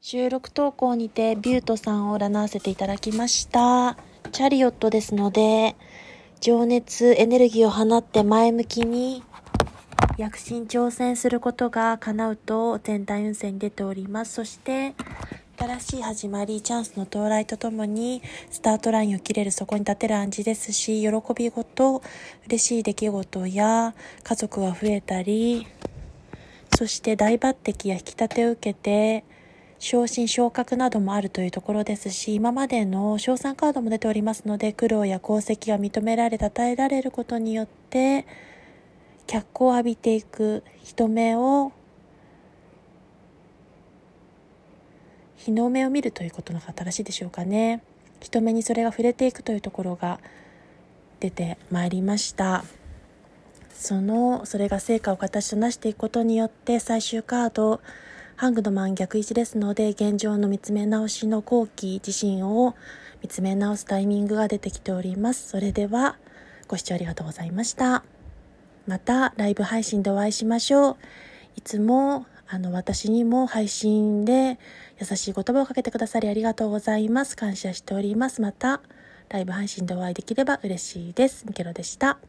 収録投稿にてビュートさんを占わせていただきました。チャリオットですので、情熱、エネルギーを放って前向きに躍進挑戦することが叶うと全体運勢に出ております。そして、新しい始まり、チャンスの到来とともに、スタートラインを切れるそこに立てる暗示ですし、喜び事、嬉しい出来事や、家族が増えたり、そして大抜擢や引き立てを受けて、昇進昇格などもあるというところですし、今までの賞賛カードも出ておりますので、苦労や功績が認められ、称えられることによって、脚光を浴びていく人目を、日の目を見るということのが正しいでしょうかね。人目にそれが触れていくというところが出てまいりました。その、それが成果を形となしていくことによって最終カード、ハングの満逆位置ですので、現状の見つめ直しの後期自身を見つめ直すタイミングが出てきております。それでは、ご視聴ありがとうございました。また、ライブ配信でお会いしましょう。いつも、あの、私にも配信で優しい言葉をかけてくださりありがとうございます。感謝しております。また、ライブ配信でお会いできれば嬉しいです。ミケロでした。